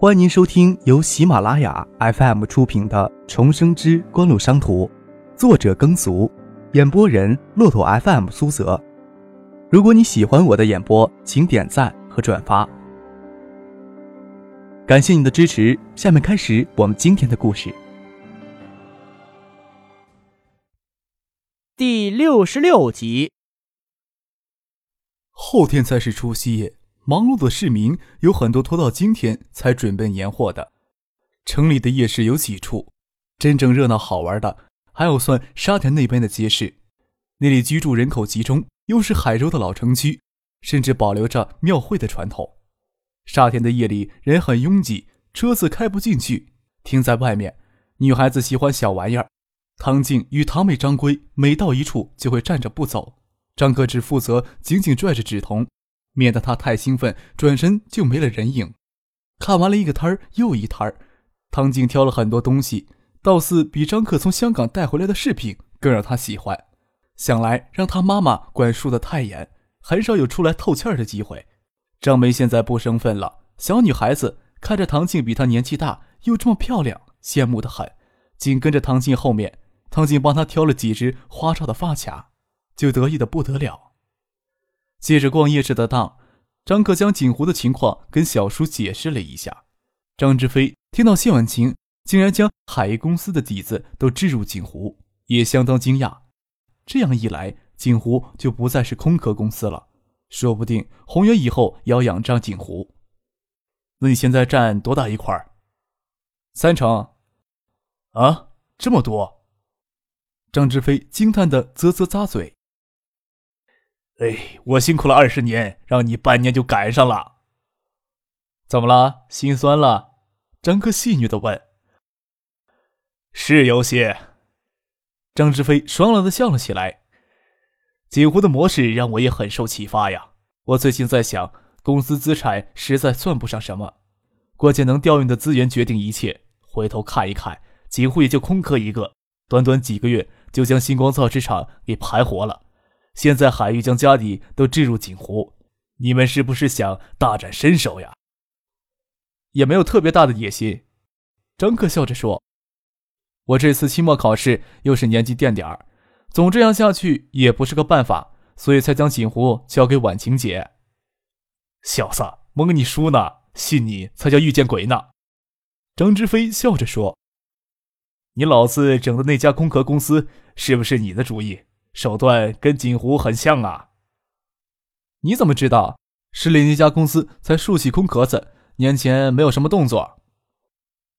欢迎您收听由喜马拉雅 FM 出品的《重生之官路商途》，作者耕俗，演播人骆驼 FM 苏泽。如果你喜欢我的演播，请点赞和转发，感谢你的支持。下面开始我们今天的故事。第六十六集，后天才是除夕夜。忙碌的市民有很多拖到今天才准备年货的。城里的夜市有几处，真正热闹好玩的还有算沙田那边的街市。那里居住人口集中，又是海州的老城区，甚至保留着庙会的传统。沙田的夜里人很拥挤，车子开不进去，停在外面。女孩子喜欢小玩意儿，唐静与堂妹张闺每到一处就会站着不走，张哥只负责紧紧拽着纸筒。免得他太兴奋，转身就没了人影。看完了一个摊儿又一摊儿，唐静挑了很多东西，倒似比张克从香港带回来的饰品更让他喜欢。想来让他妈妈管束的太严，很少有出来透气儿的机会。张梅现在不生分了，小女孩子看着唐静比她年纪大，又这么漂亮，羡慕的很，紧跟着唐静后面。唐静帮她挑了几只花哨的发卡，就得意的不得了。借着逛夜市的当，张克将锦湖的情况跟小叔解释了一下。张志飞听到谢婉晴竟然将海公司的底子都置入锦湖，也相当惊讶。这样一来，锦湖就不再是空壳公司了，说不定宏源以后要仰仗锦湖。那你现在占多大一块？三成。啊，这么多！张志飞惊叹的啧啧咂嘴。哎，我辛苦了二十年，让你半年就赶上了。怎么了？心酸了？张哥戏谑的问。是有些。张志飞爽朗的笑了起来。锦湖的模式让我也很受启发呀。我最近在想，公司资产实在算不上什么，关键能调用的资源决定一切。回头看一看，锦湖也就空壳一个，短短几个月就将星光造纸厂给盘活了。现在海域将家底都置入锦湖，你们是不是想大展身手呀？也没有特别大的野心。张克笑着说：“我这次期末考试又是年级垫点儿，总这样下去也不是个办法，所以才将锦湖交给婉晴姐。”小子，蒙你输呢，信你才叫遇见鬼呢。张之飞笑着说：“你老子整的那家空壳公司是不是你的主意？”手段跟锦湖很像啊！你怎么知道？市里那家公司才竖起空壳子，年前没有什么动作。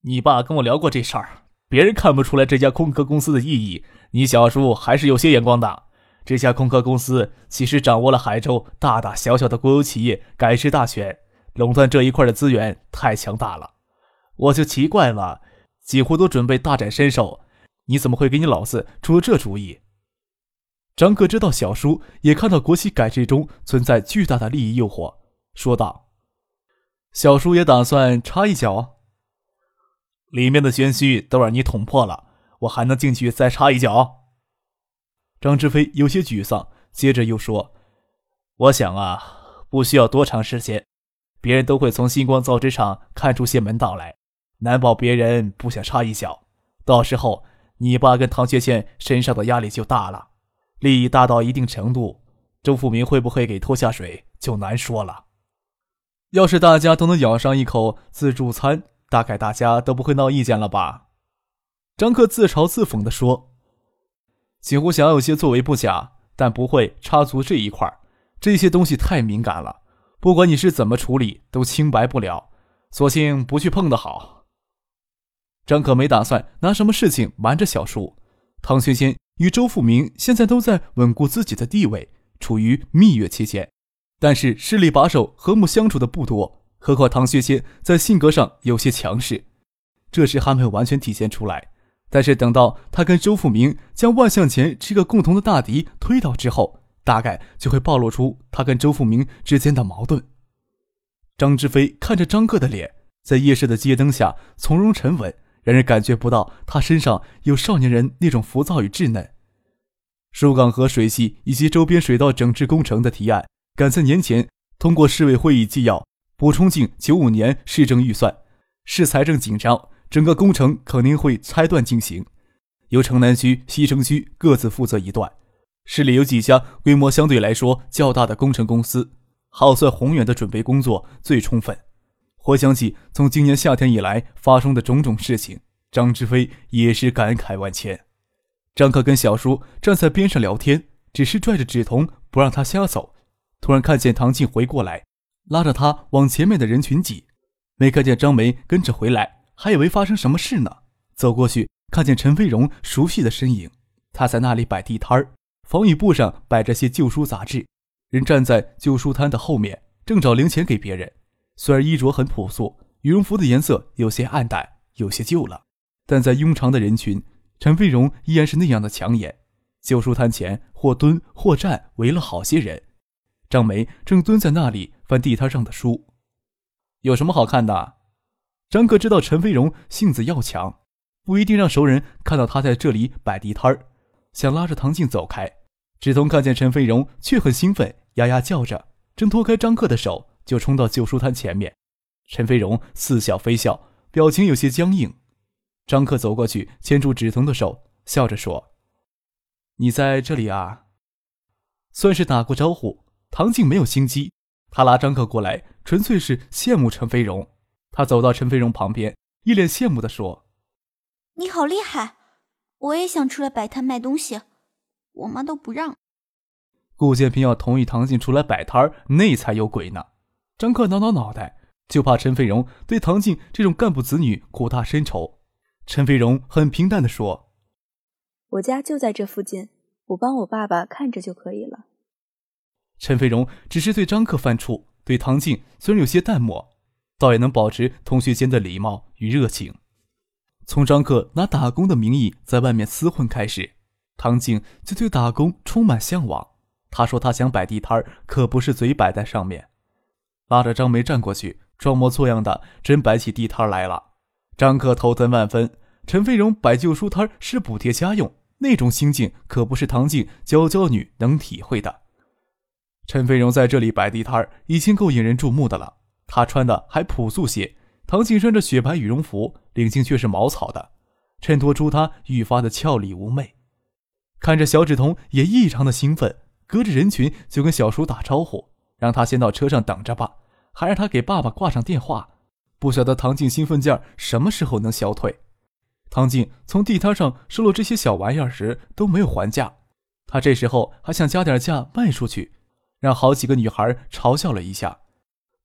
你爸跟我聊过这事儿，别人看不出来这家空壳公司的意义，你小叔还是有些眼光的。这家空壳公司其实掌握了海州大大小小的国有企业改制大权，垄断这一块的资源太强大了。我就奇怪了，几乎都准备大展身手，你怎么会给你老子出这主意？张克知道小叔也看到国企改制中存在巨大的利益诱惑，说道：“小叔也打算插一脚。里面的玄虚都让你捅破了，我还能进去再插一脚？”张志飞有些沮丧，接着又说：“我想啊，不需要多长时间，别人都会从星光造纸厂看出些门道来，难保别人不想插一脚。到时候，你爸跟唐学谦身上的压力就大了。”利益大到一定程度，周富明会不会给拖下水就难说了。要是大家都能咬上一口自助餐，大概大家都不会闹意见了吧？张克自嘲自讽地说：“几乎想有些作为不假，但不会插足这一块这些东西太敏感了，不管你是怎么处理，都清白不了。索性不去碰的好。”张可没打算拿什么事情瞒着小叔，唐学谦。与周富明现在都在稳固自己的地位，处于蜜月期间，但是势力把手和睦相处的不多。何况唐学谦在性格上有些强势，这时还没有完全体现出来。但是等到他跟周富明将万向前这个共同的大敌推倒之后，大概就会暴露出他跟周富明之间的矛盾。张志飞看着张克的脸，在夜市的街灯下从容沉稳。让人感觉不到他身上有少年人那种浮躁与稚嫩。疏港河水系以及周边水道整治工程的提案，赶在年前通过市委会议纪要，补充进九五年市政预算，市财政紧张，整个工程肯定会拆断进行，由城南区、西城区各自负责一段。市里有几家规模相对来说较大的工程公司，好算宏远的准备工作最充分。回想起从今年夏天以来发生的种种事情，张志飞也是感慨万千。张克跟小叔站在边上聊天，只是拽着纸彤不让他瞎走。突然看见唐静回过来，拉着他往前面的人群挤。没看见张梅跟着回来，还以为发生什么事呢。走过去，看见陈飞荣熟悉的身影，他在那里摆地摊儿，防雨布上摆着些旧书杂志，人站在旧书摊的后面，正找零钱给别人。虽然衣着很朴素，羽绒服的颜色有些暗淡，有些旧了，但在庸常的人群，陈飞荣依然是那样的抢眼。旧书摊前，或蹲或站，围了好些人。张梅正蹲在那里翻地摊上的书。有什么好看的？张克知道陈飞荣性子要强，不一定让熟人看到他在这里摆地摊儿，想拉着唐静走开。芷彤看见陈飞荣，却很兴奋，呀呀叫着，正脱开张克的手，就冲到旧书摊前面。陈飞荣似笑非笑，表情有些僵硬。张克走过去，牵住芷彤的手，笑着说：“你在这里啊？”算是打过招呼。唐静没有心机。他拉张克过来，纯粹是羡慕陈飞荣。他走到陈飞荣旁边，一脸羡慕地说：“你好厉害，我也想出来摆摊卖东西，我妈都不让。”顾建平要同意唐静出来摆摊儿，那才有鬼呢。张克挠挠脑袋，就怕陈飞荣对唐静这种干部子女苦大深仇。陈飞荣很平淡地说：“我家就在这附近，我帮我爸爸看着就可以了。”陈飞荣只是对张克犯怵，对唐静虽然有些淡漠，倒也能保持同学间的礼貌与热情。从张克拿打工的名义在外面厮混开始，唐静就对打工充满向往。他说他想摆地摊可不是嘴摆在上面。拉着张梅站过去，装模作样的真摆起地摊来了。张克头疼万分，陈飞荣摆旧书摊是补贴家用，那种心境可不是唐静娇娇女能体会的。陈飞荣在这里摆地摊已经够引人注目的了。他穿的还朴素些，唐静穿着雪白羽绒服，领巾却是毛草的，衬托出她愈发的俏丽妩媚。看着小芷彤也异常的兴奋，隔着人群就跟小叔打招呼，让他先到车上等着吧，还让他给爸爸挂上电话。不晓得唐静兴奋劲儿什么时候能消退。唐静从地摊上收了这些小玩意儿时都没有还价，他这时候还想加点价卖出去。让好几个女孩嘲笑了一下，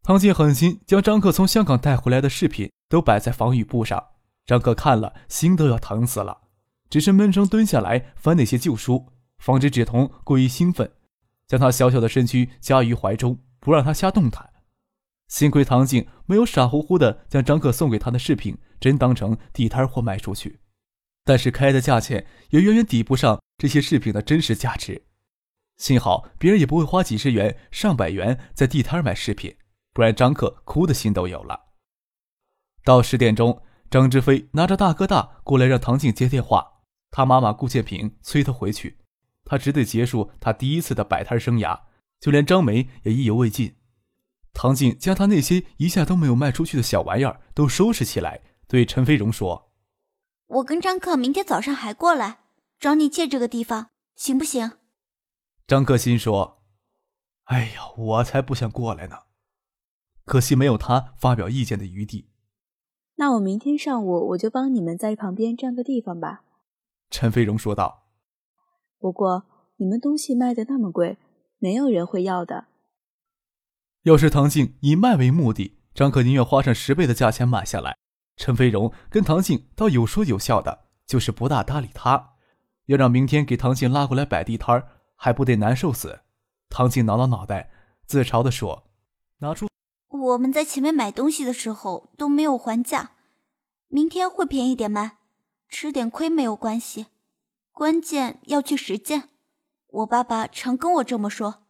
唐静狠心将张克从香港带回来的饰品都摆在防雨布上，张克看了心都要疼死了，只是闷声蹲下来翻那些旧书，防止芷彤过于兴奋，将他小小的身躯夹于怀中，不让他瞎动弹。幸亏唐静没有傻乎乎的将张克送给他的饰品真当成地摊货卖出去，但是开的价钱也远远抵不上这些饰品的真实价值。幸好别人也不会花几十元、上百元在地摊买饰品，不然张克哭的心都有了。到十点钟，张志飞拿着大哥大过来让唐静接电话，他妈妈顾建平催他回去，他只得结束他第一次的摆摊生涯。就连张梅也意犹未尽。唐静将他那些一下都没有卖出去的小玩意儿都收拾起来，对陈飞荣说：“我跟张克明天早上还过来找你借这个地方，行不行？”张克心说：“哎呀，我才不想过来呢，可惜没有他发表意见的余地。”那我明天上午我就帮你们在旁边占个地方吧。”陈飞荣说道。“不过你们东西卖的那么贵，没有人会要的。”要是唐静以卖为目的，张可宁愿花上十倍的价钱买下来。陈飞荣跟唐静倒有说有笑的，就是不大搭理他，要让明天给唐静拉过来摆地摊儿。还不得难受死？唐静挠挠脑袋，自嘲地说：“拿出我们在前面买东西的时候都没有还价，明天会便宜点卖，吃点亏没有关系，关键要去实践。我爸爸常跟我这么说。”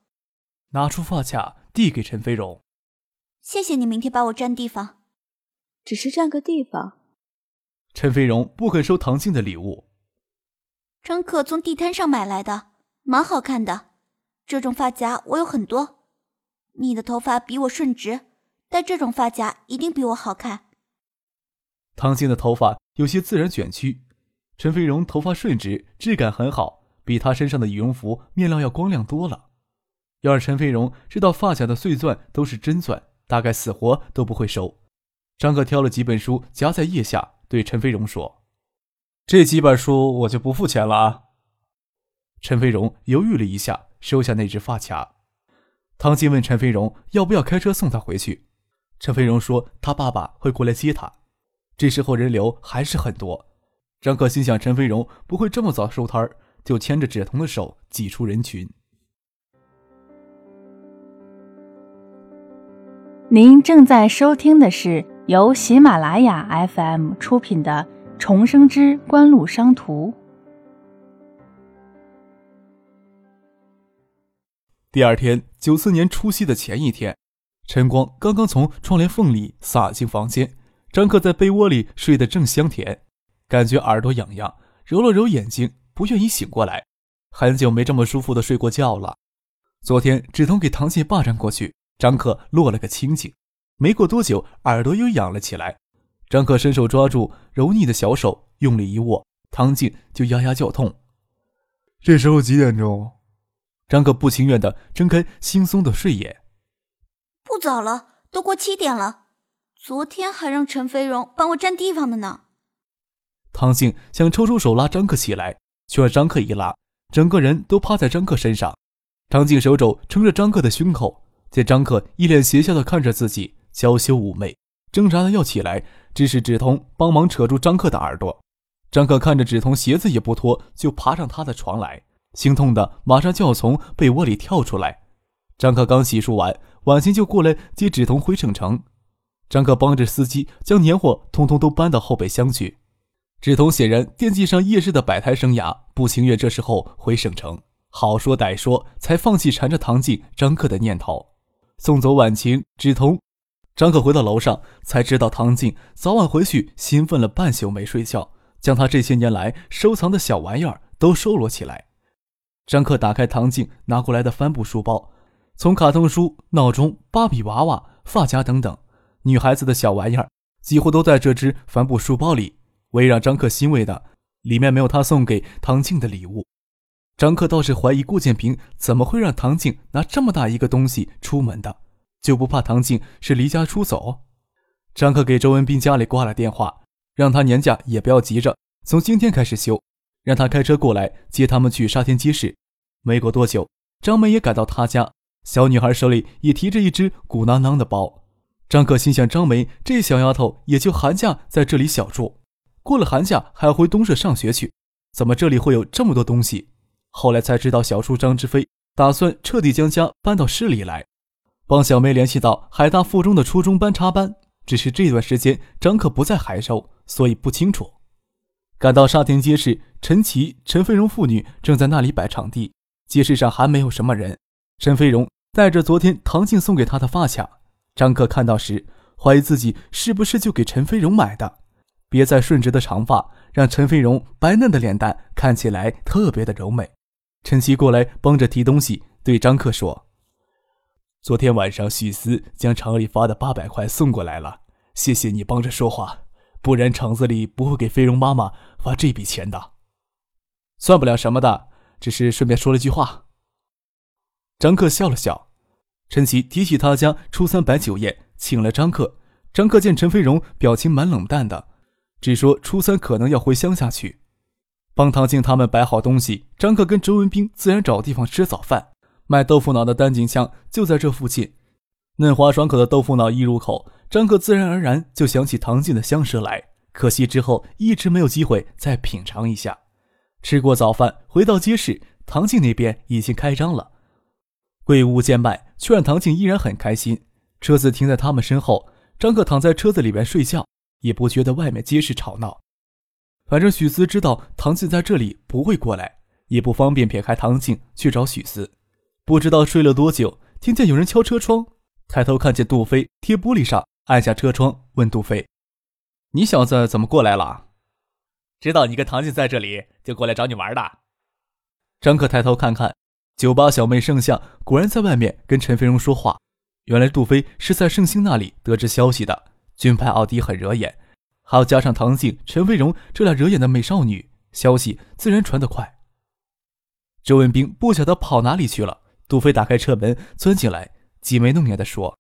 拿出发卡递给陈飞荣：“谢谢你明天帮我占地方，只是占个地方。”陈飞荣不肯收唐静的礼物。张可从地摊上买来的。蛮好看的，这种发夹我有很多。你的头发比我顺直，戴这种发夹一定比我好看。唐静的头发有些自然卷曲，陈飞荣头发顺直，质感很好，比她身上的羽绒服面料要光亮多了。要是陈飞荣知道发卡的碎钻都是真钻，大概死活都不会收。张克挑了几本书夹在腋下，对陈飞荣说：“这几本书我就不付钱了啊。”陈飞荣犹豫了一下，收下那只发卡。唐静问陈飞荣要不要开车送他回去，陈飞荣说他爸爸会过来接他。这时候人流还是很多，张可心想陈飞荣不会这么早收摊儿，就牵着芷彤的手挤出人群。您正在收听的是由喜马拉雅 FM 出品的《重生之官路商途》。第二天，九四年除夕的前一天，晨光刚刚从窗帘缝里洒进房间。张克在被窝里睡得正香甜，感觉耳朵痒痒，揉了揉眼睛，不愿意醒过来。很久没这么舒服的睡过觉了。昨天止痛给唐静霸占过去，张克落了个清静。没过多久，耳朵又痒了起来。张克伸手抓住柔腻的小手，用力一握，唐静就呀呀叫痛。这时候几点钟？张克不情愿地睁开惺忪的睡眼。不早了，都过七点了。昨天还让陈飞荣帮我占地方的呢。唐静想抽出手拉张克起来，却让张克一拉，整个人都趴在张克身上。张静手肘撑着张克的胸口，见张克一脸邪笑的看着自己，娇羞妩媚，挣扎的要起来，只是芷彤帮忙扯住张克的耳朵。张克看着芷彤鞋子也不脱就爬上他的床来，心痛的马上就要从被窝里跳出来。张克刚洗漱完，婉晴就过来接芷彤回省城。张克帮着司机将年货通通都搬到后备箱去。芷彤显然惦记上夜市的摆摊生涯，不情愿这时候回省城。好说歹说，才放弃缠着唐静、张克的念头。送走婉晴、芷彤，张克回到楼上，才知道唐静早晚回去，兴奋了半宿没睡觉，将他这些年来收藏的小玩意儿都收罗起来。张克打开唐静拿过来的帆布书包，从卡通书、闹钟、芭比娃娃、发夹等等。女孩子的小玩意儿几乎都在这只帆布书包里。唯让张克欣慰的，里面没有他送给唐静的礼物。张克倒是怀疑顾建平怎么会让唐静拿这么大一个东西出门的，就不怕唐静是离家出走？张克给周文斌家里挂了电话，让他年假也不要急着，从今天开始休，让他开车过来接他们去沙田街市。没过多久，张梅也赶到他家，小女孩手里也提着一只鼓囊囊的包。张克心想：张梅这小丫头也就寒假在这里小住，过了寒假还要回东社上学去，怎么这里会有这么多东西？后来才知道，小叔张之飞打算彻底将家搬到市里来，帮小梅联系到海大附中的初中班插班。只是这段时间张克不在海州，所以不清楚。赶到沙田街市，陈琦、陈飞荣父女正在那里摆场地，街市上还没有什么人。陈飞荣带着昨天唐静送给他的发卡。张克看到时，怀疑自己是不是就给陈飞荣买的。别在顺直的长发让陈飞荣白嫩的脸蛋看起来特别的柔美。陈曦过来帮着提东西，对张克说：“昨天晚上许思将厂里发的八百块送过来了，谢谢你帮着说话，不然厂子里不会给飞荣妈妈发这笔钱的。算不了什么的，只是顺便说了句话。”张克笑了笑。陈琦提起他家初三摆酒宴，请了张克。张克见陈飞荣表情蛮冷淡的，只说初三可能要回乡下去，帮唐静他们摆好东西。张克跟周文斌自然找地方吃早饭。卖豆腐脑的丹景香就在这附近，嫩滑爽口的豆腐脑一入口，张克自然而然就想起唐静的香舌来。可惜之后一直没有机会再品尝一下。吃过早饭，回到街市，唐静那边已经开张了。贵物贱卖，却让唐静依然很开心。车子停在他们身后，张克躺在车子里边睡觉，也不觉得外面街市吵闹。反正许思知道唐静在这里不会过来，也不方便撇开唐静去找许思。不知道睡了多久，听见有人敲车窗，抬头看见杜飞贴玻璃上，按下车窗问杜飞：“你小子怎么过来了？知道你跟唐静在这里，就过来找你玩的。”张克抬头看看。酒吧小妹盛夏果然在外面跟陈飞荣说话。原来杜飞是在盛兴那里得知消息的。军牌奥迪很惹眼，还要加上唐静、陈飞荣这俩惹眼的美少女，消息自然传得快。周文斌不晓得跑哪里去了。杜飞打开车门钻进来，挤眉弄眼地说：“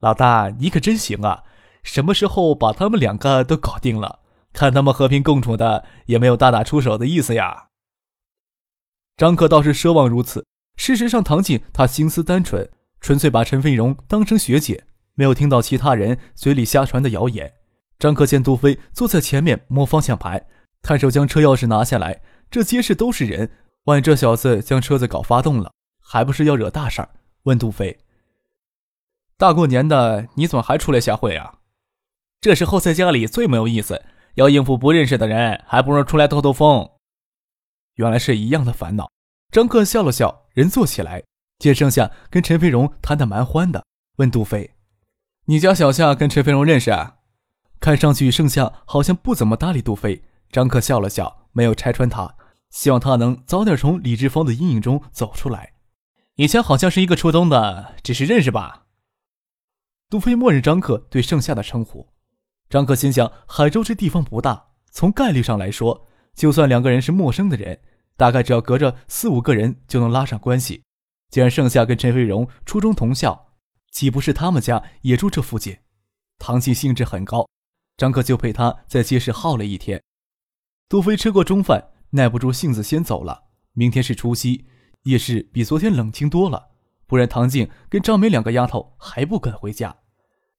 老大，你可真行啊！什么时候把他们两个都搞定了？看他们和平共处的，也没有大打出手的意思呀。”张克倒是奢望如此。事实上，唐静她心思单纯，纯粹把陈飞荣当成学姐，没有听到其他人嘴里瞎传的谣言。张克见杜飞坐在前面摸方向盘，探手将车钥匙拿下来，这街市都是人，万一这小子将车子搞发动了，还不是要惹大事儿？问杜飞：“大过年的，你怎么还出来瞎混啊？这时候在家里最没有意思，要应付不认识的人，还不如出来透透风。”原来是一样的烦恼。张克笑了笑，人坐起来，见盛夏跟陈飞荣谈得蛮欢的，问杜飞：“你家小夏跟陈飞荣认识啊？”看上去盛夏好像不怎么搭理杜飞。张克笑了笑，没有拆穿他，希望他能早点从李志峰的阴影中走出来。以前好像是一个初中的，只是认识吧。杜飞默认张克对盛夏的称呼。张克心想：海州这地方不大，从概率上来说，就算两个人是陌生的人。大概只要隔着四五个人就能拉上关系。既然盛夏跟陈飞荣初中同校，岂不是他们家也住这附近？唐琪兴致很高，张克就陪他在街市耗了一天。杜飞吃过中饭，耐不住性子先走了。明天是除夕，夜市比昨天冷清多了，不然唐静跟张梅两个丫头还不肯回家。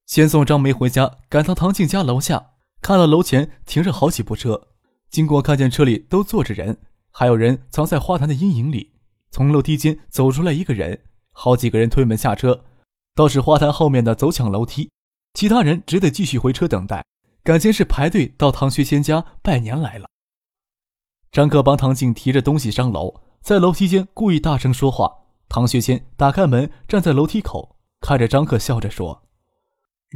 先送张梅回家，赶到唐静家楼下，看到楼前停着好几部车，经过看见车里都坐着人。还有人藏在花坛的阴影里，从楼梯间走出来一个人，好几个人推门下车，倒是花坛后面的走抢楼梯，其他人只得继续回车等待，感情是排队到唐学谦家拜年来了。张克帮唐静提着东西上楼，在楼梯间故意大声说话。唐学谦打开门，站在楼梯口，看着张克，笑着说：“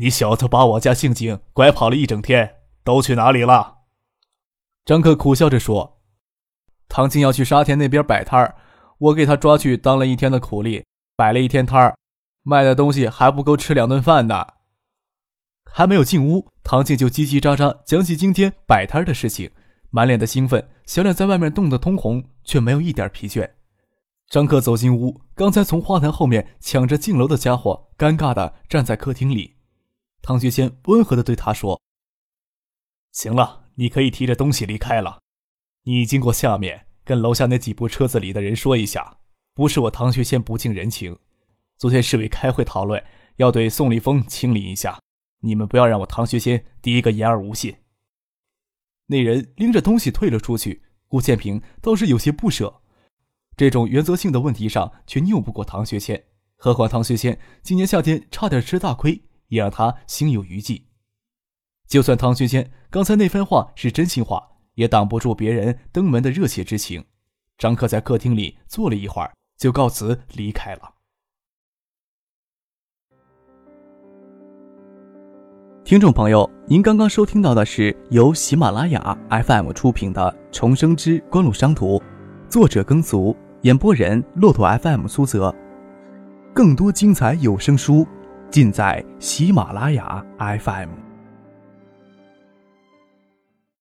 你小子把我家静静拐跑了一整天，都去哪里了？”张克苦笑着说。唐静要去沙田那边摆摊儿，我给他抓去当了一天的苦力，摆了一天摊儿，卖的东西还不够吃两顿饭呢。还没有进屋，唐静就叽叽喳喳讲起今天摆摊的事情，满脸的兴奋，小脸在外面冻得通红，却没有一点疲倦。张克走进屋，刚才从花坛后面抢着进楼的家伙，尴尬的站在客厅里。唐学谦温和的对他说：“行了，你可以提着东西离开了。”你经过下面，跟楼下那几部车子里的人说一下，不是我唐学谦不近人情。昨天市委开会讨论，要对宋立峰清理一下，你们不要让我唐学谦第一个言而无信。那人拎着东西退了出去，顾建平倒是有些不舍，这种原则性的问题上却拗不过唐学谦。何况唐学谦今年夏天差点吃大亏，也让他心有余悸。就算唐学谦刚才那番话是真心话。也挡不住别人登门的热切之情。张克在客厅里坐了一会儿，就告辞离开了。听众朋友，您刚刚收听到的是由喜马拉雅 FM 出品的《重生之官路商途》，作者耕俗，演播人骆驼 FM 苏泽。更多精彩有声书，尽在喜马拉雅 FM。